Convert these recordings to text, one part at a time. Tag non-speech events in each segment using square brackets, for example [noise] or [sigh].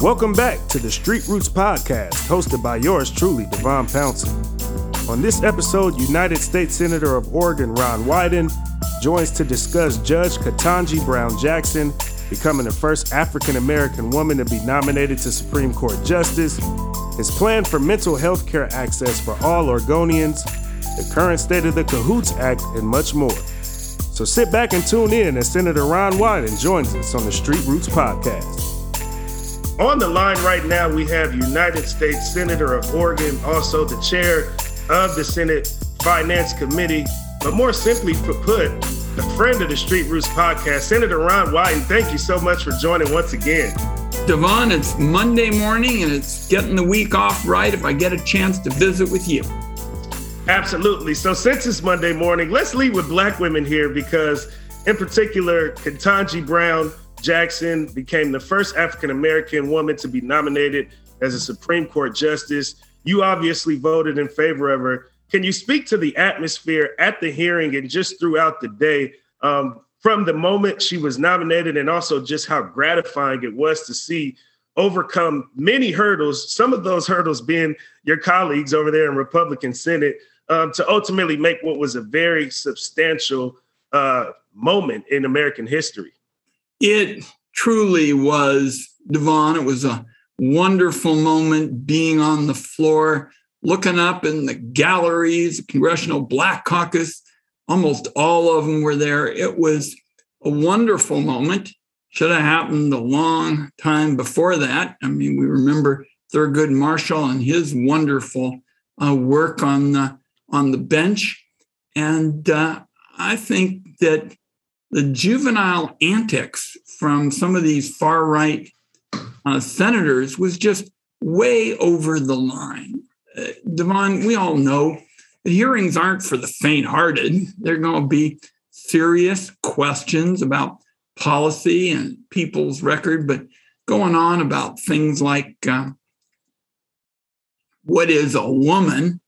Welcome back to the Street Roots Podcast, hosted by yours truly, Devon Pouncey. On this episode, United States Senator of Oregon Ron Wyden joins to discuss Judge Ketanji Brown Jackson becoming the first African American woman to be nominated to Supreme Court Justice, his plan for mental health care access for all Oregonians, the current state of the Cahoots Act, and much more. So sit back and tune in as Senator Ron Wyden joins us on the Street Roots Podcast. On the line right now, we have United States Senator of Oregon, also the chair of the Senate Finance Committee, but more simply put, a friend of the Street Roots podcast, Senator Ron Wyden. Thank you so much for joining once again. Devon, it's Monday morning and it's getting the week off right if I get a chance to visit with you. Absolutely. So, since it's Monday morning, let's lead with Black women here because, in particular, Ketanji Brown Jackson became the first African American woman to be nominated as a Supreme Court justice. You obviously voted in favor of her. Can you speak to the atmosphere at the hearing and just throughout the day um, from the moment she was nominated and also just how gratifying it was to see overcome many hurdles, some of those hurdles being your colleagues over there in Republican Senate, um, to ultimately make what was a very substantial uh, moment in American history? It truly was, Devon. It was a wonderful moment being on the floor looking up in the galleries, Congressional Black Caucus, almost all of them were there. It was a wonderful moment. Should have happened a long time before that. I mean, we remember Thurgood Marshall and his wonderful uh, work on the on the bench, and uh, I think that the juvenile antics from some of these far right uh, senators was just way over the line. Devon, we all know the hearings aren't for the faint hearted. They're going to be serious questions about policy and people's record, but going on about things like uh, what is a woman,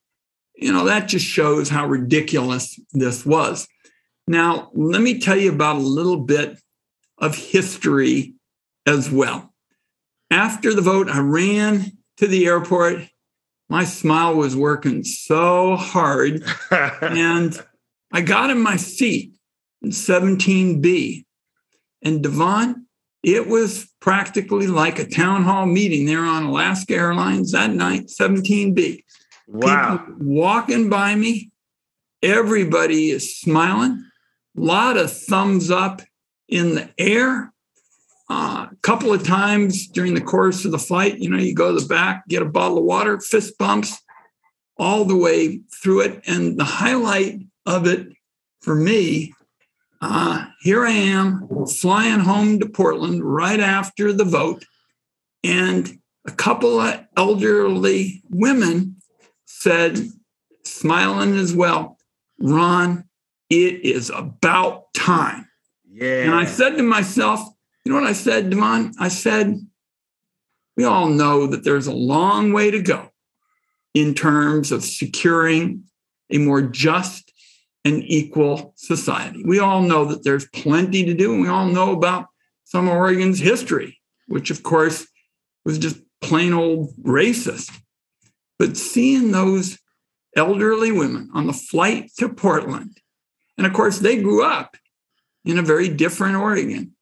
you know, that just shows how ridiculous this was. Now, let me tell you about a little bit of history as well. After the vote, I ran to the airport my smile was working so hard. [laughs] and I got in my seat in 17B. And Devon, it was practically like a town hall meeting there on Alaska Airlines that night, 17B. Wow. People walking by me, everybody is smiling, lot of thumbs up in the air. Uh, a couple of times during the course of the fight, you know, you go to the back, get a bottle of water, fist bumps all the way through it. And the highlight of it for me, uh, here I am flying home to Portland right after the vote. And a couple of elderly women said, smiling as well, Ron, it is about time. Yeah. And I said to myself, you know what I said, Devon? I said, we all know that there's a long way to go in terms of securing a more just and equal society. We all know that there's plenty to do, and we all know about some of Oregon's history, which, of course, was just plain old racist. But seeing those elderly women on the flight to Portland, and of course, they grew up in a very different Oregon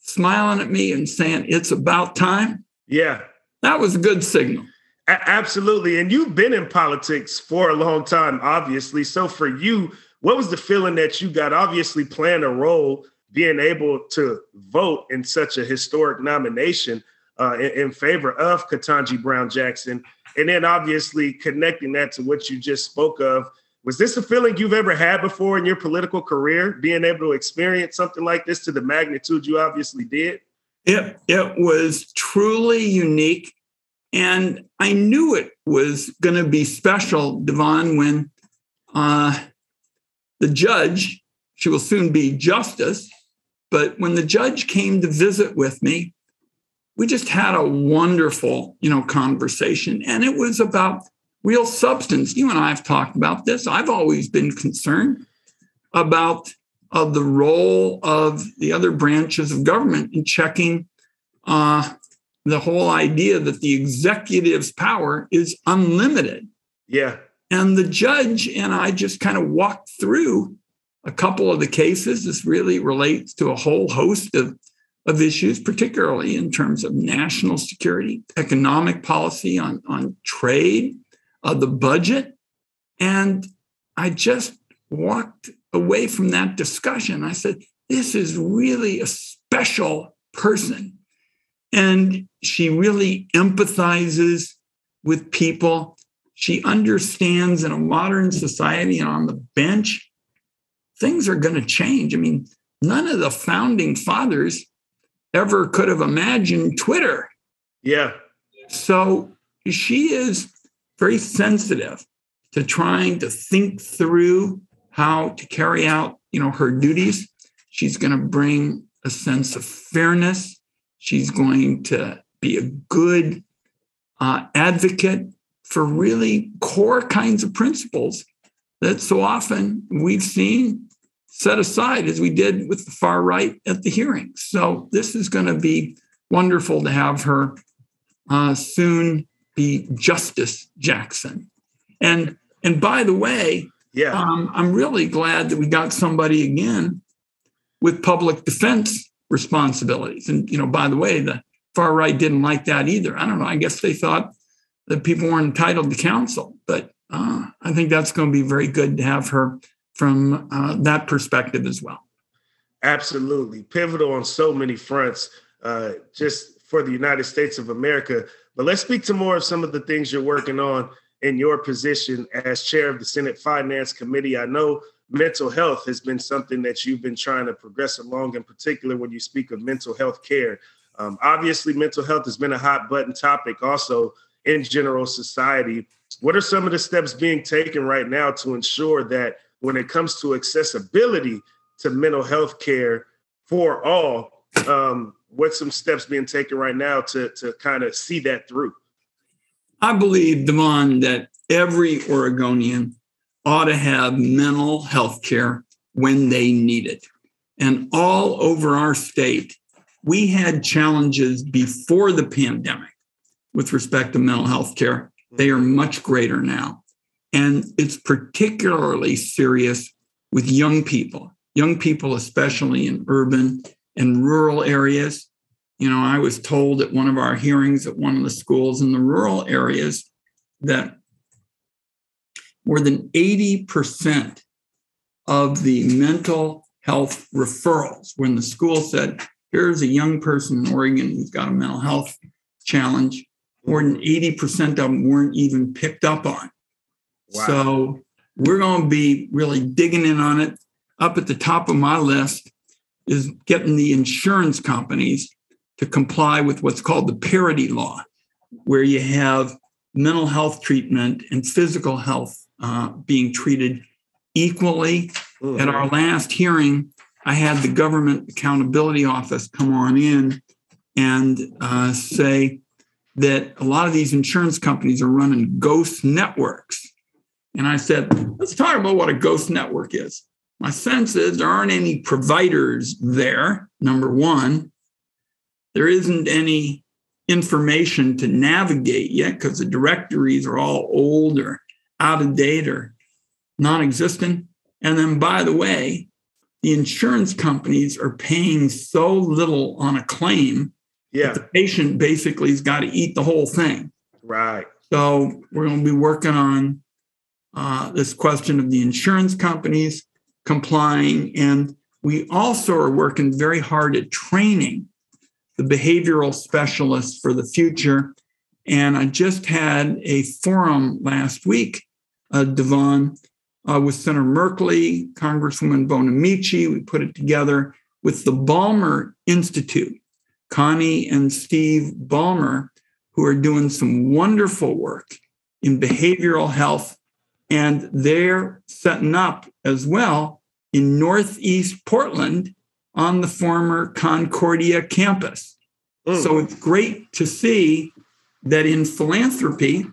smiling at me and saying, It's about time. Yeah. That was a good signal. A- absolutely. And you've been in politics for a long time, obviously. So for you, what was the feeling that you got? Obviously, playing a role, being able to vote in such a historic nomination uh, in, in favor of Ketanji Brown Jackson. And then obviously connecting that to what you just spoke of was this a feeling you've ever had before in your political career, being able to experience something like this to the magnitude you obviously did? It, it was truly unique. And I knew it was going to be special, Devon, when uh, the judge, she will soon be justice, but when the judge came to visit with me, we just had a wonderful, you know, conversation. And it was about real substance. You and I have talked about this. I've always been concerned about uh, the role of the other branches of government in checking uh, the whole idea that the executive's power is unlimited. Yeah. And the judge and I just kind of walked through a couple of the cases. This really relates to a whole host of, of issues, particularly in terms of national security, economic policy, on, on trade, uh, the budget. And I just walked away from that discussion. I said, This is really a special person. And she really empathizes with people. She understands in a modern society and on the bench, things are going to change. I mean, none of the founding fathers ever could have imagined Twitter. Yeah. So she is very sensitive to trying to think through how to carry out, you know, her duties. She's going to bring a sense of fairness. She's going to be a good uh, advocate for really core kinds of principles that so often we've seen set aside as we did with the far right at the hearings. So this is going to be wonderful to have her uh, soon be Justice Jackson. And and by the way, yeah, um, I'm really glad that we got somebody again with public defense responsibilities. And you know, by the way, the far right didn't like that either. I don't know. I guess they thought that people weren't entitled to counsel, but uh, I think that's going to be very good to have her from uh, that perspective as well. Absolutely, pivotal on so many fronts, uh, just for the United States of America. But let's speak to more of some of the things you're working on in your position as chair of the Senate Finance Committee. I know mental health has been something that you've been trying to progress along, in particular when you speak of mental health care. Um, obviously, mental health has been a hot button topic also in general society. What are some of the steps being taken right now to ensure that when it comes to accessibility to mental health care for all, um, what's some steps being taken right now to, to kind of see that through? I believe, Devon, that every Oregonian ought to have mental health care when they need it. And all over our state, we had challenges before the pandemic with respect to mental health care. They are much greater now. And it's particularly serious with young people, young people, especially in urban and rural areas. You know, I was told at one of our hearings at one of the schools in the rural areas that more than 80% of the mental health referrals, when the school said, here's a young person in Oregon who's got a mental health challenge, more than 80% of them weren't even picked up on. Wow. So we're going to be really digging in on it. Up at the top of my list is getting the insurance companies to comply with what's called the parity law, where you have mental health treatment and physical health uh, being treated equally. Mm-hmm. At our last hearing, I had the Government Accountability Office come on in and uh, say that a lot of these insurance companies are running ghost networks. And I said, let's talk about what a ghost network is. My sense is there aren't any providers there, number one. There isn't any information to navigate yet because the directories are all old or out of date or non existent. And then, by the way, the insurance companies are paying so little on a claim yeah. the patient basically has got to eat the whole thing. Right. So we're going to be working on uh, this question of the insurance companies complying. And we also are working very hard at training the behavioral specialists for the future. And I just had a forum last week, uh, Devon, uh, with Senator Merkley, Congresswoman Bonamici. We put it together with the Ballmer Institute Connie and Steve Ballmer, who are doing some wonderful work in behavioral health. And they're setting up as well in Northeast Portland on the former Concordia campus. Mm. So it's great to see that in philanthropy,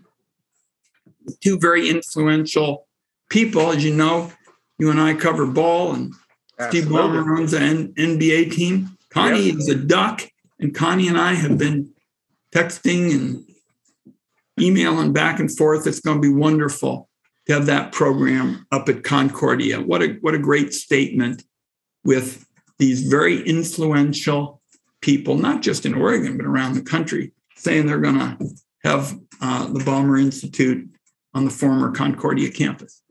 two very influential people, as you know, you and I cover ball, and Absolutely. Steve Ballmer runs an NBA team. Connie yep. is a duck, and Connie and I have been texting and emailing back and forth. It's going to be wonderful to have that program up at Concordia. What a what a great statement with these very influential people, not just in Oregon but around the country, saying they're going to have uh, the Ballmer Institute on the former Concordia campus.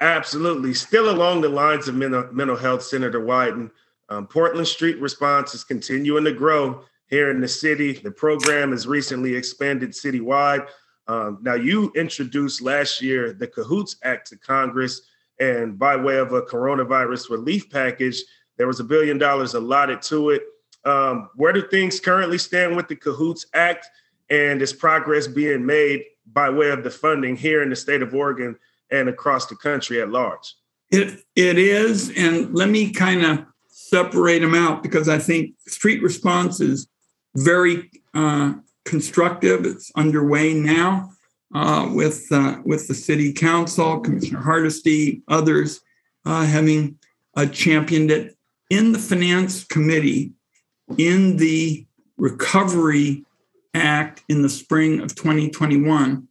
Absolutely. Still along the lines of mental, mental health, Senator Wyden, um, Portland Street Response is continuing to grow here in the city. The program has recently expanded citywide. Um, now, you introduced last year the Cahoots Act to Congress, and by way of a coronavirus relief package, there was a billion dollars allotted to it. Um, where do things currently stand with the Cahoots Act, and is progress being made by way of the funding here in the state of Oregon and across the country at large? It it is, and let me kind of separate them out because I think street response is very uh, constructive. It's underway now uh, with uh, with the city council, Commissioner Hardesty, others uh, having uh, championed it in the finance committee in the recovery act in the spring of 2021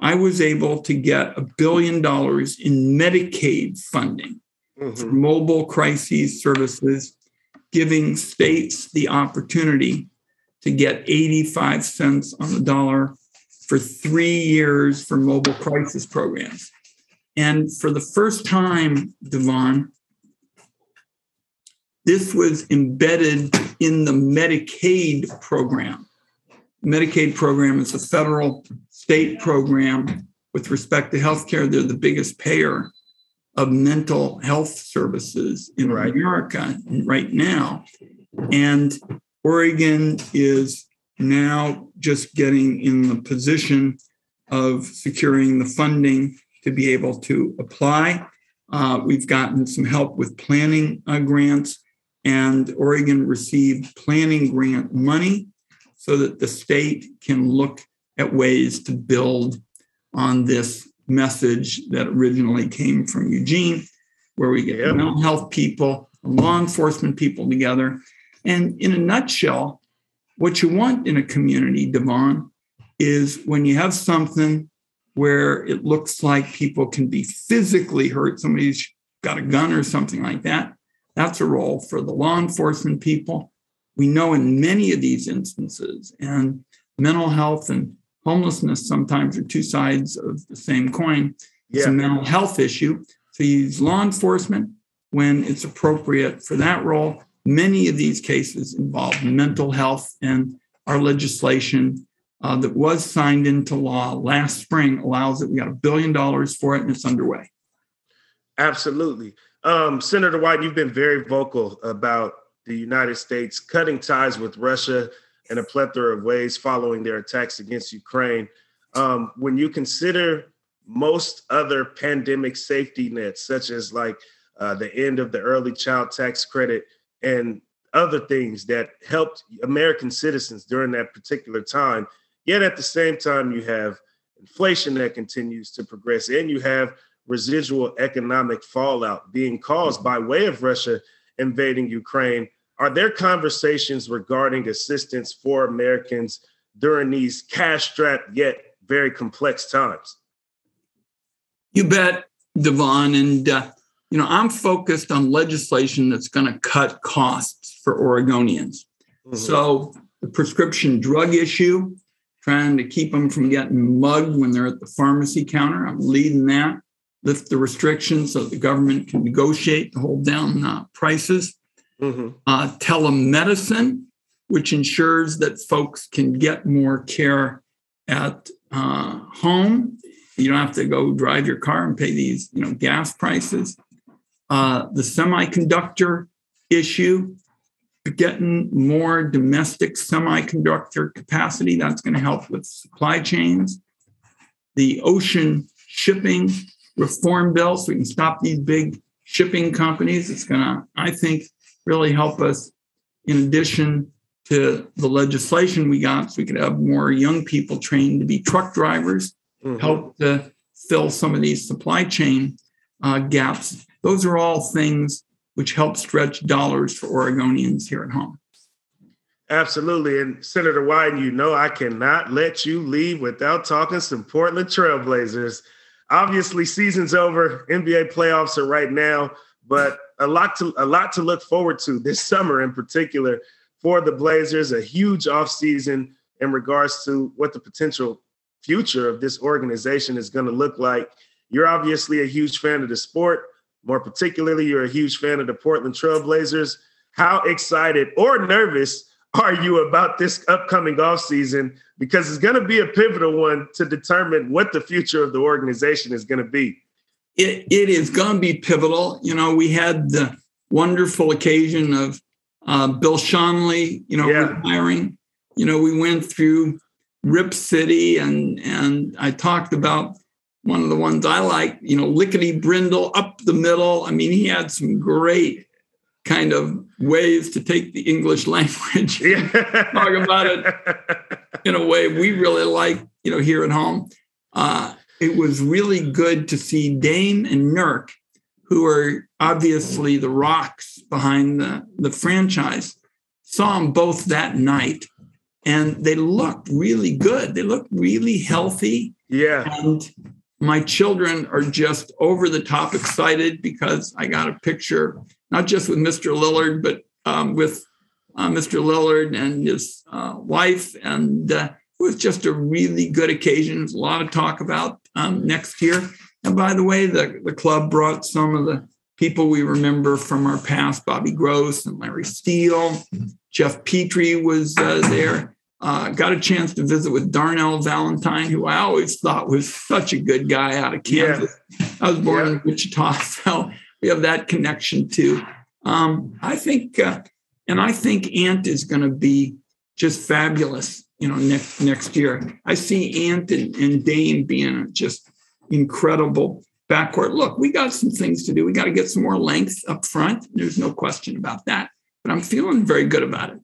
i was able to get a billion dollars in medicaid funding mm-hmm. for mobile crises services giving states the opportunity to get 85 cents on the dollar for three years for mobile crisis programs. And for the first time, Devon, this was embedded in the Medicaid program. Medicaid program is a federal state program with respect to healthcare. They're the biggest payer of mental health services in right. America right now. And Oregon is now just getting in the position of securing the funding to be able to apply. Uh, we've gotten some help with planning uh, grants, and Oregon received planning grant money so that the state can look at ways to build on this message that originally came from Eugene, where we get yep. mental health people, law enforcement people together and in a nutshell, what you want in a community, Devon, is when you have something where it looks like people can be physically hurt, somebody's got a gun or something like that, that's a role for the law enforcement people. We know in many of these instances, and mental health and homelessness sometimes are two sides of the same coin. It's a mental health issue. So you use law enforcement when it's appropriate for that role. Many of these cases involve mental health, and our legislation uh, that was signed into law last spring allows it. We got a billion dollars for it, and it's underway. Absolutely. Um, Senator Wyden, you've been very vocal about the United States cutting ties with Russia in a plethora of ways following their attacks against Ukraine. Um, when you consider most other pandemic safety nets, such as like uh, the end of the early child tax credit, and other things that helped American citizens during that particular time. Yet at the same time, you have inflation that continues to progress, and you have residual economic fallout being caused by way of Russia invading Ukraine. Are there conversations regarding assistance for Americans during these cash strapped yet very complex times? You bet, Devon. And uh, you know, I'm focused on legislation that's going to cut costs for Oregonians. Mm-hmm. So the prescription drug issue, trying to keep them from getting mugged when they're at the pharmacy counter. I'm leading that. Lift the restrictions so the government can negotiate to hold down uh, prices. Mm-hmm. Uh, telemedicine, which ensures that folks can get more care at uh, home. You don't have to go drive your car and pay these, you know, gas prices uh, the semiconductor issue, getting more domestic semiconductor capacity. That's going to help with supply chains. The ocean shipping reform bill, so we can stop these big shipping companies. It's going to, I think, really help us in addition to the legislation we got, so we could have more young people trained to be truck drivers, mm-hmm. help to fill some of these supply chain uh, gaps those are all things which help stretch dollars for Oregonians here at home. Absolutely. And Senator Wyden, you know I cannot let you leave without talking some Portland Trailblazers. Obviously, season's over. NBA playoffs are right now, but a lot to a lot to look forward to this [laughs] summer in particular for the Blazers, a huge offseason in regards to what the potential future of this organization is going to look like. You're obviously a huge fan of the sport. More particularly, you're a huge fan of the Portland Trailblazers. How excited or nervous are you about this upcoming offseason? Because it's going to be a pivotal one to determine what the future of the organization is going to be. It, it is going to be pivotal. You know, we had the wonderful occasion of uh, Bill Schonely, you know, yeah. retiring. You know, we went through Rip City and and I talked about one of the ones I like, you know, Lickety Brindle up the middle. I mean, he had some great kind of ways to take the English [laughs] language, yeah. talk about it in a way we really like, you know, here at home. Uh, it was really good to see Dame and Nurk, who are obviously the rocks behind the, the franchise, saw them both that night. And they looked really good. They looked really healthy. Yeah. And my children are just over the top excited because I got a picture not just with Mr. Lillard, but um, with uh, Mr. Lillard and his uh, wife. And uh, it was just a really good occasion. There's a lot of talk about um, next year. And by the way, the, the club brought some of the people we remember from our past Bobby Gross and Larry Steele. Geoff Petrie was uh, there. Uh, got a chance to visit with Darnell Valentine, who I always thought was such a good guy out of Kansas. Yeah. I was born yeah. in Wichita, [laughs] so we have that connection too. Um, I think, uh, and I think Ant is going to be just fabulous. You know, next next year, I see Ant and, and Dame being just incredible backcourt. Look, we got some things to do. We got to get some more length up front. There's no question about that. But I'm feeling very good about it.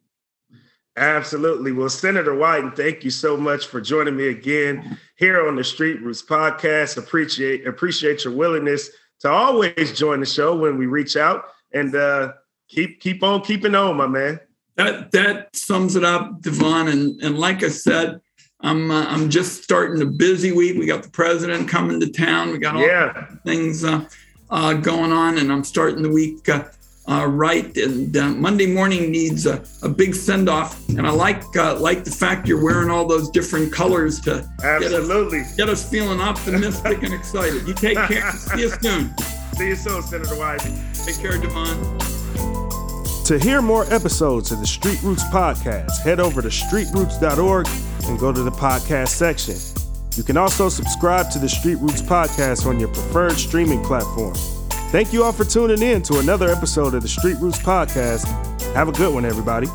Absolutely. Well, Senator Wyden, thank you so much for joining me again here on the Street Roots podcast. Appreciate appreciate your willingness to always join the show when we reach out and uh, keep keep on keeping on, my man. That that sums it up, Devon. And and like I said, I'm uh, I'm just starting a busy week. We got the president coming to town. We got all yeah. things uh, uh, going on, and I'm starting the week uh, uh, right. And uh, Monday morning needs a, a big send off. And I like uh, like the fact you're wearing all those different colors to absolutely get us, get us feeling optimistic and excited. You take care. [laughs] See you soon. See you soon, Senator Wyden. Take care, Devon. To hear more episodes of the Street Roots podcast, head over to streetroots.org and go to the podcast section. You can also subscribe to the Street Roots podcast on your preferred streaming platform. Thank you all for tuning in to another episode of the Street Roots Podcast. Have a good one, everybody.